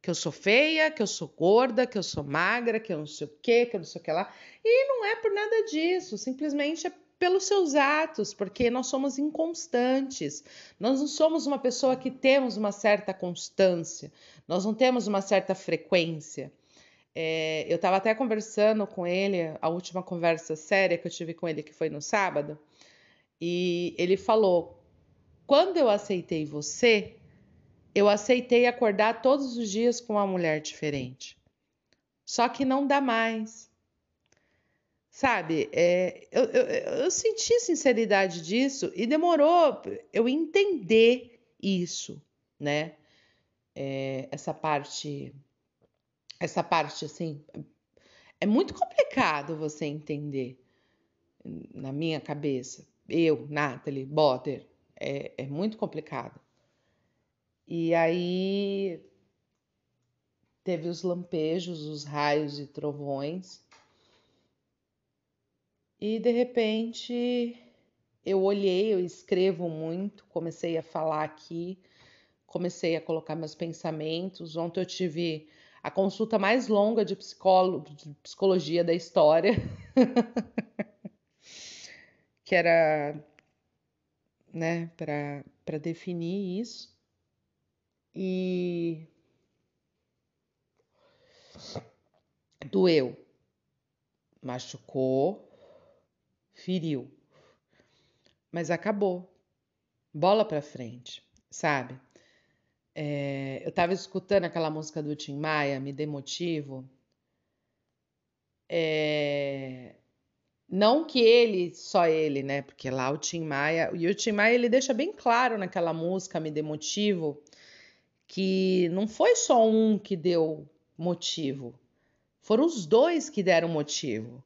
que eu sou feia, que eu sou gorda, que eu sou magra, que eu não sei o que, que eu não sei o que lá. E não é por nada disso, simplesmente é pelos seus atos, porque nós somos inconstantes. Nós não somos uma pessoa que temos uma certa constância, nós não temos uma certa frequência. É, eu estava até conversando com ele, a última conversa séria que eu tive com ele, que foi no sábado, e ele falou: quando eu aceitei você, eu aceitei acordar todos os dias com uma mulher diferente. Só que não dá mais. Sabe, é, eu, eu, eu senti sinceridade disso e demorou eu entender isso, né? É, essa parte, essa parte assim, é muito complicado você entender na minha cabeça. Eu, Natalie Botter, é, é muito complicado. E aí teve os lampejos, os raios e trovões e de repente eu olhei, eu escrevo muito, comecei a falar aqui, comecei a colocar meus pensamentos. Ontem eu tive a consulta mais longa de, psicólogo, de psicologia da história, que era né, para definir isso. E doeu, machucou, feriu. Mas acabou. Bola pra frente, sabe? É, eu estava escutando aquela música do Tim Maia, Me Dê Motivo. É, não que ele, só ele, né? Porque lá o Tim Maia, e o Tim Maia ele deixa bem claro naquela música Me Dê Motivo que não foi só um que deu motivo, foram os dois que deram motivo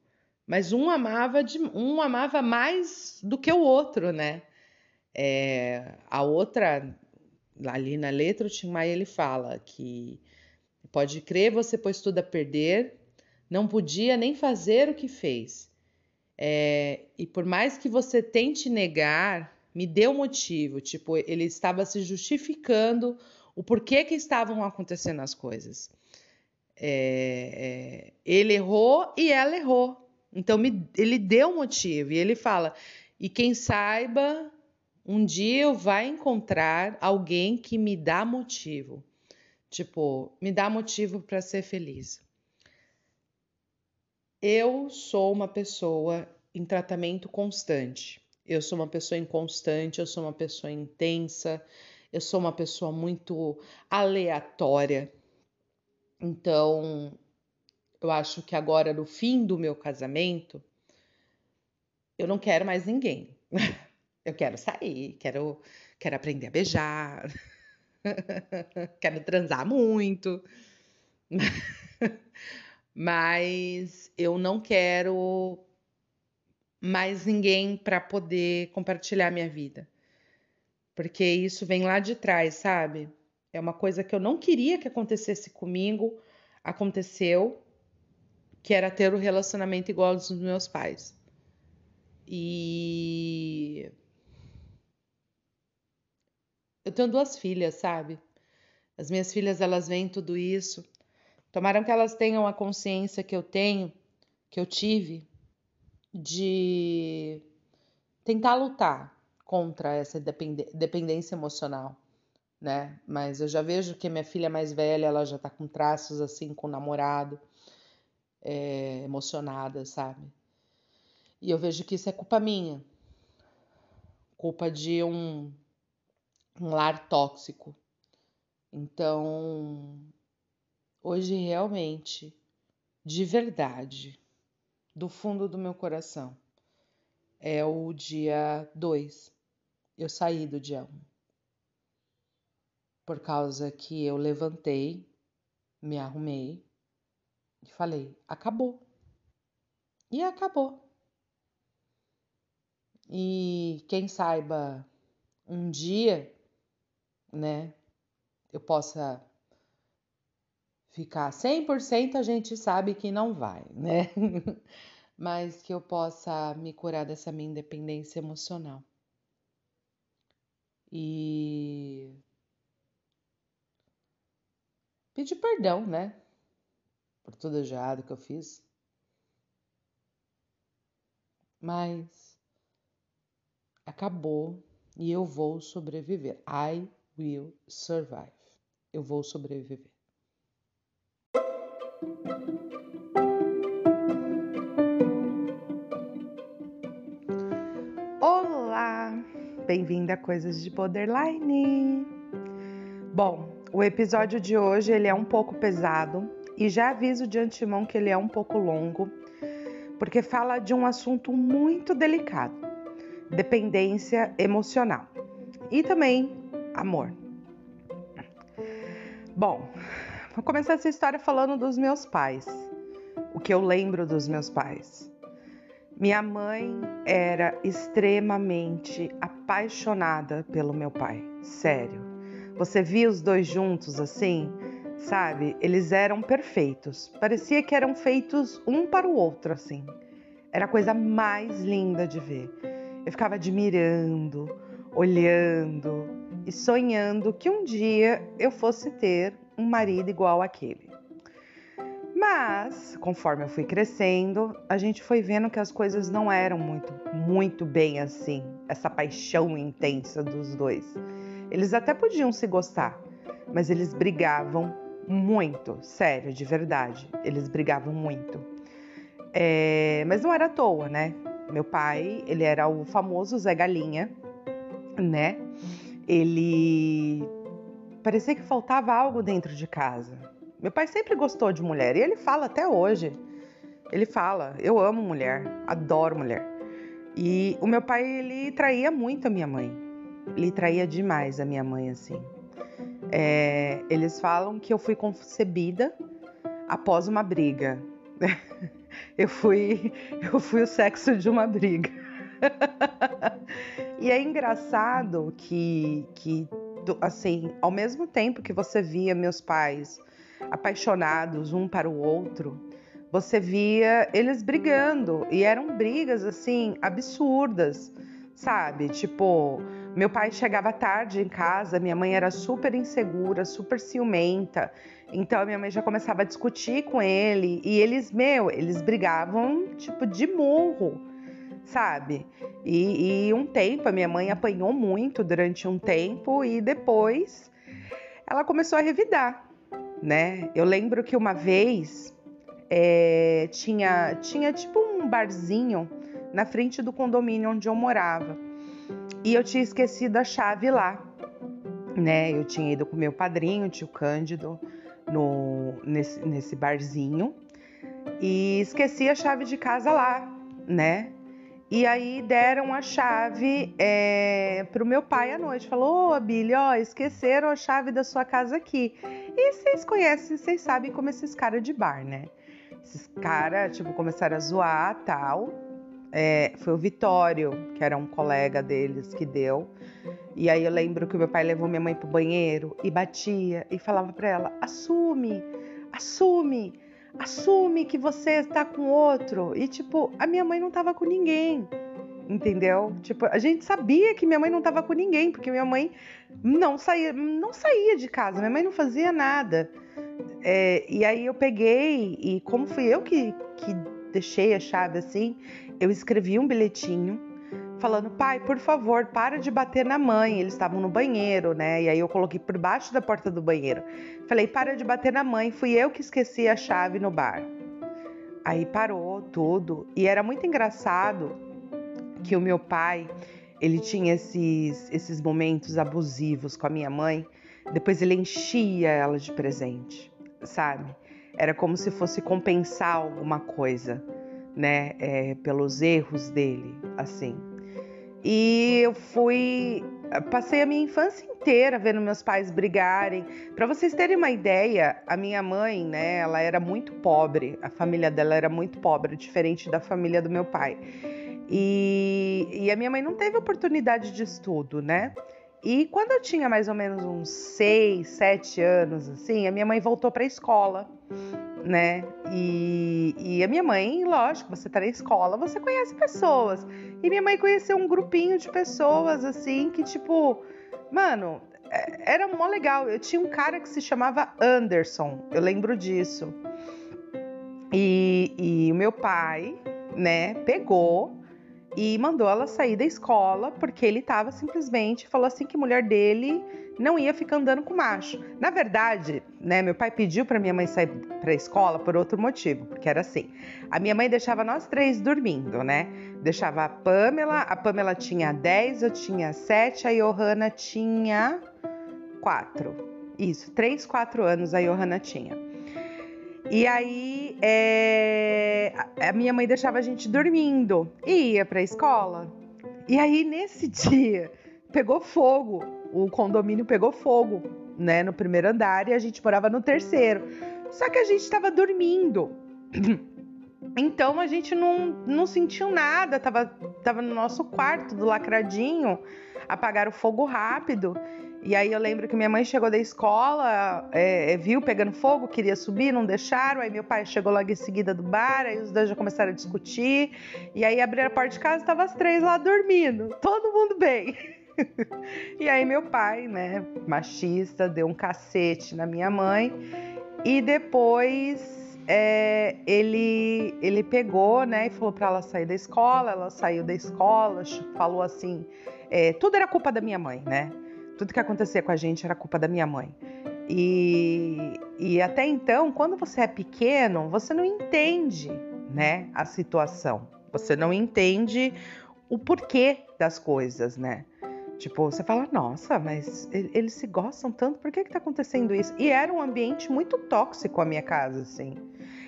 mas um amava de, um amava mais do que o outro, né? É, a outra, ali na letra, o Tim Maia ele fala que pode crer, você pôs tudo a perder, não podia nem fazer o que fez. É, e por mais que você tente negar, me deu motivo. Tipo, ele estava se justificando o porquê que estavam acontecendo as coisas. É, é, ele errou e ela errou. Então me, ele deu motivo e ele fala: E quem saiba, um dia eu vai encontrar alguém que me dá motivo. Tipo, me dá motivo para ser feliz. Eu sou uma pessoa em tratamento constante. Eu sou uma pessoa inconstante, eu sou uma pessoa intensa, eu sou uma pessoa muito aleatória. Então, eu acho que agora, no fim do meu casamento, eu não quero mais ninguém. Eu quero sair, quero, quero aprender a beijar, quero transar muito. Mas eu não quero mais ninguém para poder compartilhar minha vida. Porque isso vem lá de trás, sabe? É uma coisa que eu não queria que acontecesse comigo, aconteceu, que era ter o um relacionamento igual aos dos meus pais. E eu tenho duas filhas, sabe? As minhas filhas, elas veem tudo isso. Tomaram que elas tenham a consciência que eu tenho, que eu tive, de tentar lutar contra essa dependência emocional, né? Mas eu já vejo que minha filha mais velha, ela já tá com traços assim com o namorado, é, emocionada, sabe? E eu vejo que isso é culpa minha, culpa de um, um lar tóxico. Então, hoje realmente, de verdade, do fundo do meu coração. É o dia 2. Eu saí do dia 1. Um, por causa que eu levantei, me arrumei e falei: acabou. E acabou. E quem saiba um dia, né, eu possa ficar 100% a gente sabe que não vai, né? Mas que eu possa me curar dessa minha independência emocional. E pedir perdão, né? Por tudo errado que eu fiz. Mas acabou e eu vou sobreviver. I will survive. Eu vou sobreviver. Olá, bem-vinda a Coisas de Borderline. Bom, o episódio de hoje ele é um pouco pesado e já aviso de antemão que ele é um pouco longo, porque fala de um assunto muito delicado: dependência emocional e também amor. Bom, Vou começar essa história falando dos meus pais. O que eu lembro dos meus pais. Minha mãe era extremamente apaixonada pelo meu pai. Sério. Você via os dois juntos assim, sabe? Eles eram perfeitos. Parecia que eram feitos um para o outro assim. Era a coisa mais linda de ver. Eu ficava admirando, olhando e sonhando que um dia eu fosse ter um marido igual aquele. Mas, conforme eu fui crescendo, a gente foi vendo que as coisas não eram muito, muito bem assim, essa paixão intensa dos dois. Eles até podiam se gostar, mas eles brigavam muito, sério, de verdade. Eles brigavam muito. É, mas não era à toa, né? Meu pai, ele era o famoso Zé Galinha, né? Ele Parecia que faltava algo dentro de casa. Meu pai sempre gostou de mulher e ele fala até hoje. Ele fala: Eu amo mulher, adoro mulher. E o meu pai, ele traía muito a minha mãe. Ele traía demais a minha mãe, assim. É, eles falam que eu fui concebida após uma briga. eu fui, eu fui o sexo de uma briga. e é engraçado que, que assim, ao mesmo tempo que você via meus pais apaixonados um para o outro, você via eles brigando e eram brigas assim absurdas, sabe? Tipo, meu pai chegava tarde em casa, minha mãe era super insegura, super ciumenta. Então minha mãe já começava a discutir com ele e eles, meu, eles brigavam tipo de murro sabe? E, e um tempo, a minha mãe apanhou muito durante um tempo e depois ela começou a revidar, né? Eu lembro que uma vez é, tinha, tinha tipo um barzinho na frente do condomínio onde eu morava e eu tinha esquecido a chave lá, né? Eu tinha ido com meu padrinho, tio Cândido, no, nesse, nesse barzinho e esqueci a chave de casa lá, né? E aí deram a chave é, para o meu pai à noite. Falou, ô Abílio, ó, esqueceram a chave da sua casa aqui. E vocês conhecem, vocês sabem como esses caras de bar, né? Esses caras, tipo, começaram a zoar tal. É, foi o Vitório, que era um colega deles, que deu. E aí eu lembro que meu pai levou minha mãe pro banheiro e batia e falava para ela: assume, assume assume que você está com outro. E tipo, a minha mãe não estava com ninguém. Entendeu? Tipo, a gente sabia que minha mãe não estava com ninguém, porque minha mãe não saía, não saía de casa, minha mãe não fazia nada. É, e aí eu peguei, e como fui eu que, que deixei a chave assim, eu escrevi um bilhetinho falando: pai, por favor, para de bater na mãe. Eles estavam no banheiro, né? E aí eu coloquei por baixo da porta do banheiro. Falei: para de bater na mãe. Fui eu que esqueci a chave no bar. Aí parou tudo. E era muito engraçado que o meu pai, ele tinha esses, esses momentos abusivos com a minha mãe. Depois ele enchia ela de presente, sabe? Era como se fosse compensar alguma coisa, né? É, pelos erros dele, assim. E eu fui. Passei a minha infância inteira vendo meus pais brigarem. Para vocês terem uma ideia, a minha mãe, né, ela era muito pobre, a família dela era muito pobre, diferente da família do meu pai. E, e a minha mãe não teve oportunidade de estudo, né? E quando eu tinha mais ou menos uns 6, 7 anos, assim, a minha mãe voltou para a escola né? E, e, a minha mãe, lógico, você tá na escola, você conhece pessoas. E minha mãe conheceu um grupinho de pessoas, assim, que tipo, mano, é, era mó legal. Eu tinha um cara que se chamava Anderson, eu lembro disso. E, e o meu pai, né, pegou e mandou ela sair da escola porque ele tava simplesmente, falou assim que mulher dele não ia ficar andando com macho. Na verdade, né, meu pai pediu para minha mãe sair para a escola por outro motivo, porque era assim. A minha mãe deixava nós três dormindo, né? Deixava a Pamela, a Pamela tinha 10, eu tinha 7, a Johanna tinha 4. Isso, 3, 4 anos a Johanna tinha. E aí é, a minha mãe deixava a gente dormindo e ia para a escola. E aí nesse dia pegou fogo o condomínio pegou fogo, né, no primeiro andar e a gente morava no terceiro. Só que a gente estava dormindo. Então a gente não, não sentiu nada, tava, tava no nosso quarto do lacradinho, apagaram o fogo rápido. E aí eu lembro que minha mãe chegou da escola, é, é, viu pegando fogo, queria subir, não deixaram. Aí meu pai chegou logo em seguida do bar, aí os dois já começaram a discutir. E aí abriram a porta de casa, tava as três lá dormindo, todo mundo bem. e aí meu pai, né, machista, deu um cacete na minha mãe e depois é, ele ele pegou, né, e falou para ela sair da escola. Ela saiu da escola, falou assim, é, tudo era culpa da minha mãe, né? Tudo que acontecia com a gente era culpa da minha mãe. E, e até então, quando você é pequeno, você não entende, né, a situação. Você não entende o porquê das coisas, né? Tipo, você fala, nossa, mas eles se gostam tanto, por que que tá acontecendo isso? E era um ambiente muito tóxico a minha casa, assim.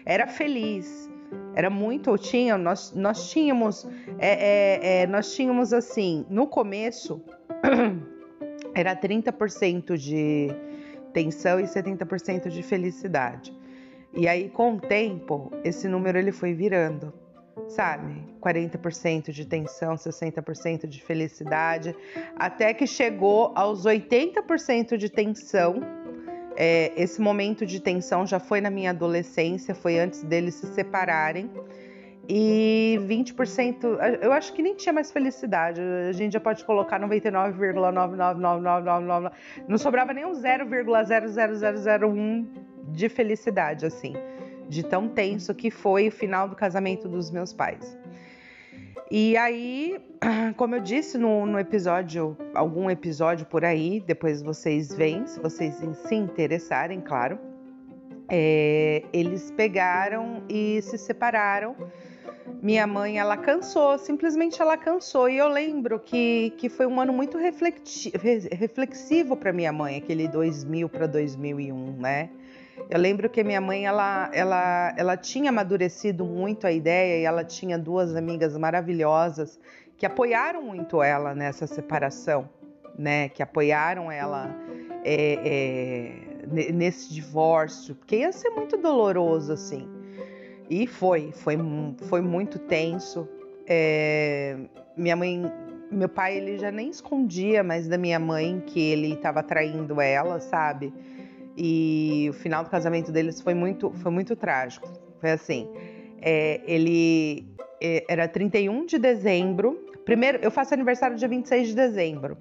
Era feliz, era muito, tinha, nós, nós tínhamos, é, é, é, nós tínhamos assim, no começo, era 30% de tensão e 70% de felicidade. E aí, com o tempo, esse número ele foi virando sabe? 40% de tensão, 60% de felicidade, até que chegou aos 80% de tensão. É, esse momento de tensão já foi na minha adolescência, foi antes deles se separarem. E 20%, eu acho que nem tinha mais felicidade. A gente já pode colocar 99,99999. Não sobrava nem um 0,00001 de felicidade, assim de tão tenso que foi o final do casamento dos meus pais. E aí, como eu disse no, no, episódio, algum episódio por aí, depois vocês veem, se vocês se interessarem, claro. É, eles pegaram e se separaram. Minha mãe, ela cansou, simplesmente ela cansou. E eu lembro que, que foi um ano muito reflexivo para minha mãe, aquele 2000 para 2001, né? Eu lembro que minha mãe ela, ela, ela tinha amadurecido muito a ideia e ela tinha duas amigas maravilhosas que apoiaram muito ela nessa separação, né? Que apoiaram ela é, é, nesse divórcio, porque ia ser muito doloroso assim. E foi, foi, foi muito tenso. É, minha mãe, meu pai, ele já nem escondia mais da minha mãe que ele estava traindo ela, sabe? E o final do casamento deles foi muito, foi muito trágico. Foi assim, é, ele é, era 31 de dezembro. Primeiro, eu faço aniversário dia 26 de dezembro.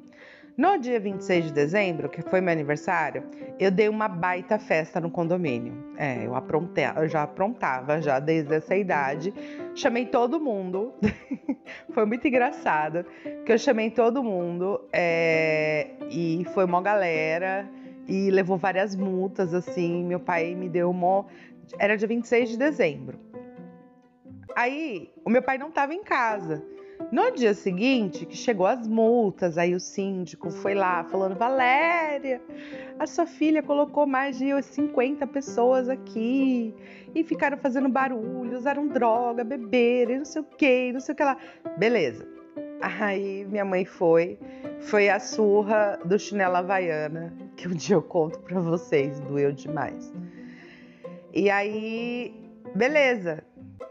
No dia 26 de dezembro, que foi meu aniversário, eu dei uma baita festa no condomínio. É, eu aprontei, eu já aprontava já desde essa idade. Chamei todo mundo. foi muito engraçado, porque eu chamei todo mundo é, e foi uma galera e levou várias multas, assim. Meu pai me deu uma. Era dia 26 de dezembro. Aí, o meu pai não estava em casa. No dia seguinte, que chegou as multas, aí o síndico foi lá falando: Valéria, a sua filha colocou mais de 50 pessoas aqui e ficaram fazendo barulho, usaram droga, beberam, não sei o que, não sei o que lá. Beleza. Aí minha mãe foi, foi a surra do chinelo havaiana, que um dia eu conto pra vocês, doeu demais. E aí, beleza,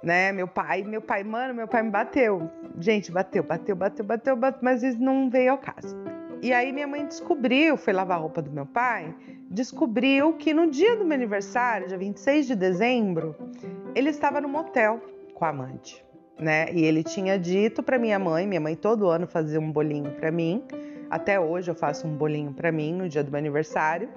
né? Meu pai, meu pai, mano, meu pai me bateu. Gente, bateu, bateu, bateu, bateu, bateu mas isso não veio ao caso. E aí minha mãe descobriu, foi lavar a roupa do meu pai, descobriu que no dia do meu aniversário, dia 26 de dezembro, ele estava no motel com a amante né? E ele tinha dito para minha mãe, minha mãe todo ano fazia um bolinho para mim. Até hoje eu faço um bolinho para mim no dia do meu aniversário.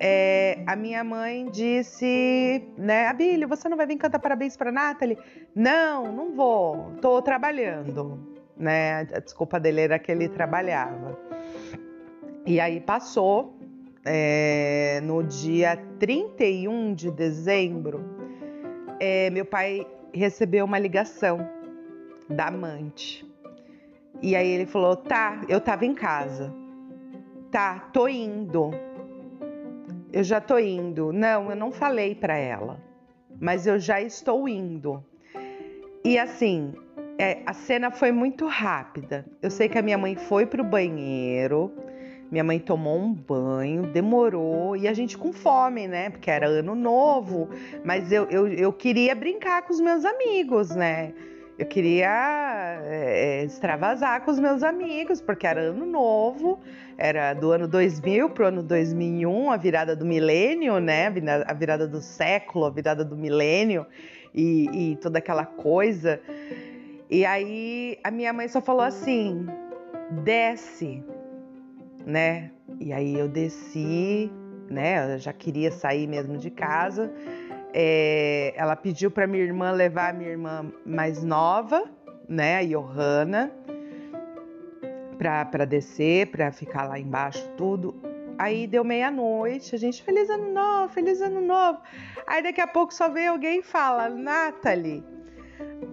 É, a minha mãe disse, né, Abílio, você não vai vir cantar parabéns para Nathalie? Não, não vou, tô trabalhando, né? A desculpa dele era que ele trabalhava. E aí passou, é, no dia 31 de dezembro, é, meu pai recebeu uma ligação da amante. E aí ele falou: tá, eu tava em casa. Tá, tô indo. Eu já tô indo. Não, eu não falei para ela, mas eu já estou indo. E assim, é, a cena foi muito rápida. Eu sei que a minha mãe foi pro banheiro, minha mãe tomou um banho, demorou e a gente com fome, né? Porque era ano novo, mas eu, eu, eu queria brincar com os meus amigos, né? Eu queria é, extravasar com os meus amigos, porque era ano novo, era do ano 2000 para o ano 2001, a virada do milênio, né? A virada do século, a virada do milênio e, e toda aquela coisa. E aí a minha mãe só falou assim: desce né? E aí eu desci, né? Eu já queria sair mesmo de casa. É, ela pediu para minha irmã levar a minha irmã mais nova, né? A Johanna, para descer, para ficar lá embaixo tudo. Aí deu meia-noite, a gente, feliz ano novo, feliz ano novo. Aí daqui a pouco só vem alguém e fala: Nathalie,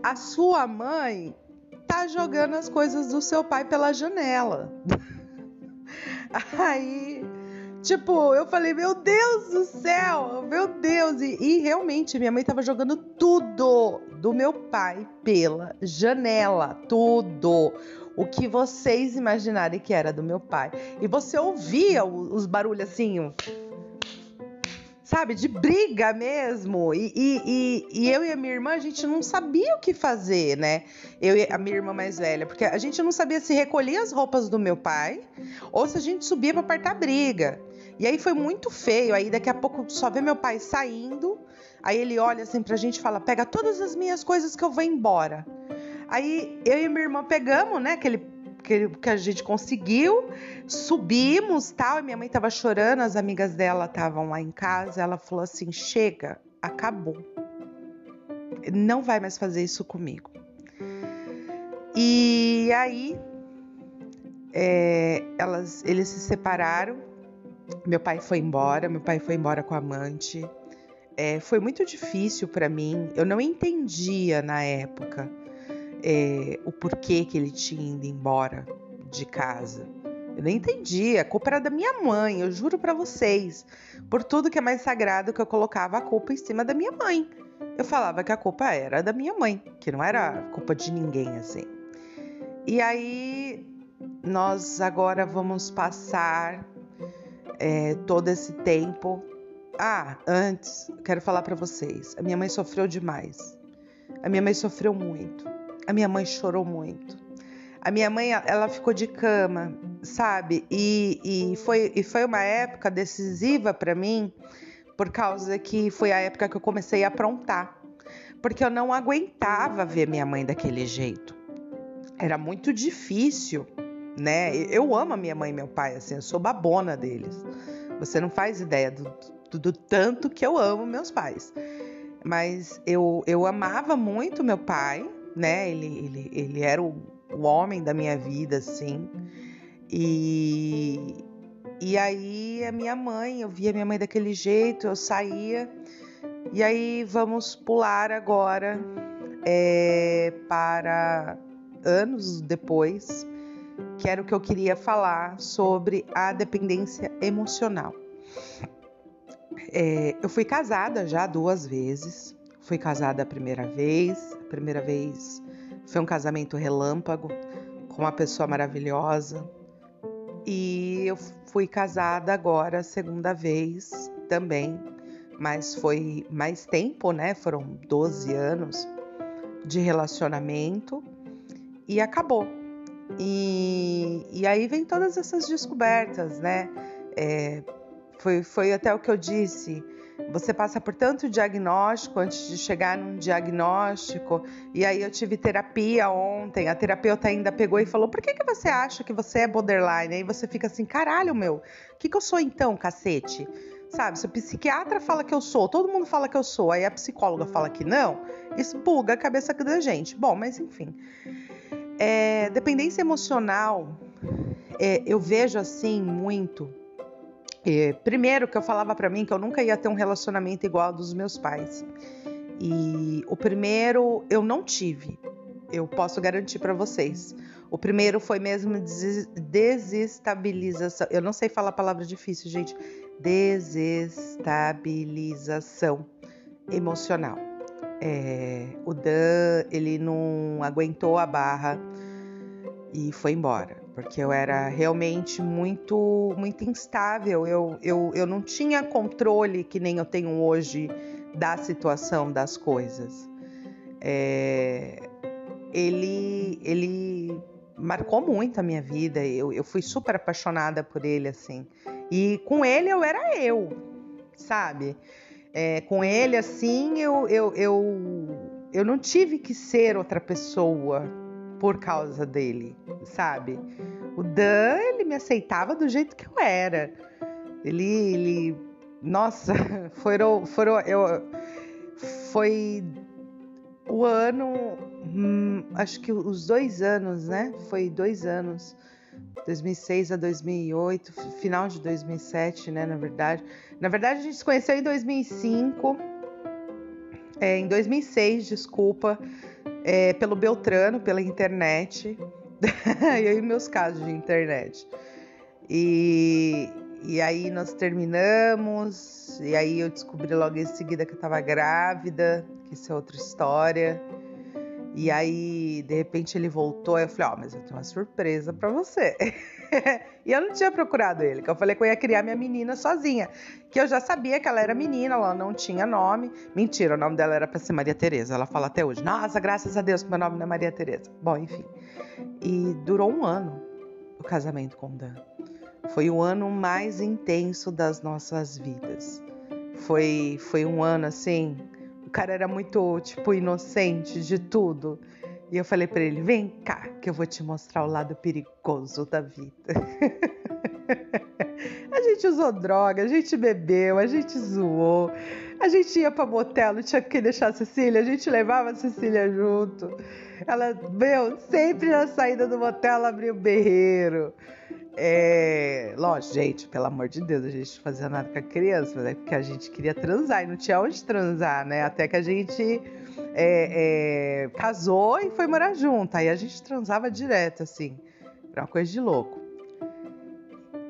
a sua mãe tá jogando as coisas do seu pai pela janela. Aí, tipo, eu falei, meu Deus do céu, meu Deus. E, e realmente, minha mãe tava jogando tudo do meu pai pela janela, tudo o que vocês imaginarem que era do meu pai. E você ouvia os barulhos assim, sabe, de briga mesmo. E, e, e, e, eu e a minha irmã, a gente não sabia o que fazer, né? Eu e a minha irmã mais velha, porque a gente não sabia se recolhia as roupas do meu pai ou se a gente subia para apartar briga. E aí foi muito feio. Aí daqui a pouco só vê meu pai saindo. Aí ele olha assim pra gente e fala: pega todas as minhas coisas que eu vou embora. Aí eu e minha irmã pegamos, né, aquele que, que a gente conseguiu, subimos tal, e minha mãe tava chorando, as amigas dela estavam lá em casa, ela falou assim: chega, acabou. Não vai mais fazer isso comigo. E aí é, elas, eles se separaram. Meu pai foi embora, meu pai foi embora com a amante. É, foi muito difícil para mim. Eu não entendia na época é, o porquê que ele tinha ido embora de casa. Eu não entendia. A culpa era da minha mãe, eu juro para vocês. Por tudo que é mais sagrado que eu colocava a culpa em cima da minha mãe. Eu falava que a culpa era da minha mãe, que não era culpa de ninguém assim. E aí nós agora vamos passar é, todo esse tempo. Ah, antes, quero falar para vocês. A minha mãe sofreu demais. A minha mãe sofreu muito. A minha mãe chorou muito. A minha mãe, ela ficou de cama, sabe? E, e, foi, e foi uma época decisiva para mim, por causa que foi a época que eu comecei a aprontar. Porque eu não aguentava ver minha mãe daquele jeito. Era muito difícil né? Eu amo a minha mãe e meu pai, assim, eu sou babona deles. Você não faz ideia do, do, do tanto que eu amo meus pais. Mas eu, eu amava muito meu pai, né? Ele, ele, ele era o, o homem da minha vida, assim. E, e aí a minha mãe, eu via minha mãe daquele jeito, eu saía. E aí vamos pular agora é, para anos depois que era o que eu queria falar sobre a dependência emocional. É, eu fui casada já duas vezes. Fui casada a primeira vez. A primeira vez foi um casamento relâmpago com uma pessoa maravilhosa. E eu fui casada agora a segunda vez também, mas foi mais tempo, né? Foram 12 anos de relacionamento e acabou. E, e aí vem todas essas descobertas, né? É, foi, foi até o que eu disse. Você passa por tanto diagnóstico antes de chegar num diagnóstico. E aí eu tive terapia ontem. A terapeuta ainda pegou e falou: Por que, que você acha que você é borderline? Aí você fica assim: Caralho, meu, o que, que eu sou então, cacete? Sabe, se o psiquiatra fala que eu sou, todo mundo fala que eu sou, aí a psicóloga fala que não, isso buga a cabeça da gente. Bom, mas enfim. É, dependência emocional, é, eu vejo assim muito. É, primeiro que eu falava para mim que eu nunca ia ter um relacionamento igual ao dos meus pais. E o primeiro eu não tive. Eu posso garantir para vocês. O primeiro foi mesmo desestabilização. Eu não sei falar palavra difícil, gente. Desestabilização emocional. É, o Dan, ele não aguentou a barra e foi embora, porque eu era realmente muito, muito instável. Eu, eu, eu não tinha controle que nem eu tenho hoje da situação das coisas. É, ele, ele marcou muito a minha vida. Eu, eu fui super apaixonada por ele, assim. E com ele eu era eu, sabe? é, com ele assim, eu, eu, eu, eu não tive que ser outra pessoa por causa dele, sabe? O Dan, ele me aceitava do jeito que eu era. Ele, ele nossa, foram, foram, eu, foi o ano, hum, acho que os dois anos, né? Foi dois anos 2006 a 2008, final de 2007, né, na verdade. Na verdade, a gente se conheceu em 2005, é, em 2006, desculpa, é, pelo Beltrano, pela internet. eu e meus casos de internet. E, e aí nós terminamos, e aí eu descobri logo em seguida que eu tava grávida, que isso é outra história. E aí, de repente, ele voltou. Eu falei: Ó, oh, mas eu tenho uma surpresa para você. e eu não tinha procurado ele, que eu falei que eu ia criar minha menina sozinha. Que eu já sabia que ela era menina, ela não tinha nome. Mentira, o nome dela era para ser Maria Tereza. Ela fala até hoje: Nossa, graças a Deus que meu nome não é Maria Tereza. Bom, enfim. E durou um ano o casamento com o Dan. Foi o ano mais intenso das nossas vidas. Foi, foi um ano assim cara era muito, tipo, inocente de tudo. E eu falei para ele: vem cá, que eu vou te mostrar o lado perigoso da vida. a gente usou droga, a gente bebeu, a gente zoou, A gente ia pra motel, não tinha que deixar a Cecília, a gente levava a Cecília junto. Ela, meu, sempre na saída do motel ela abria o berreiro. É, lógico, gente, pelo amor de Deus, a gente fazia nada com a criança, mas é porque a gente queria transar e não tinha onde transar, né? Até que a gente é, é, casou e foi morar junto. Aí a gente transava direto, assim. Era uma coisa de louco.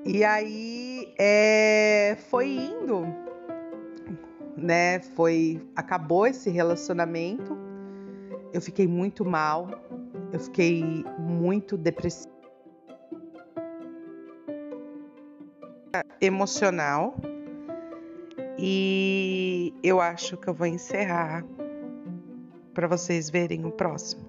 E aí é, foi indo, né? Foi. Acabou esse relacionamento. Eu fiquei muito mal. Eu fiquei muito depressiva. emocional. E eu acho que eu vou encerrar para vocês verem o próximo.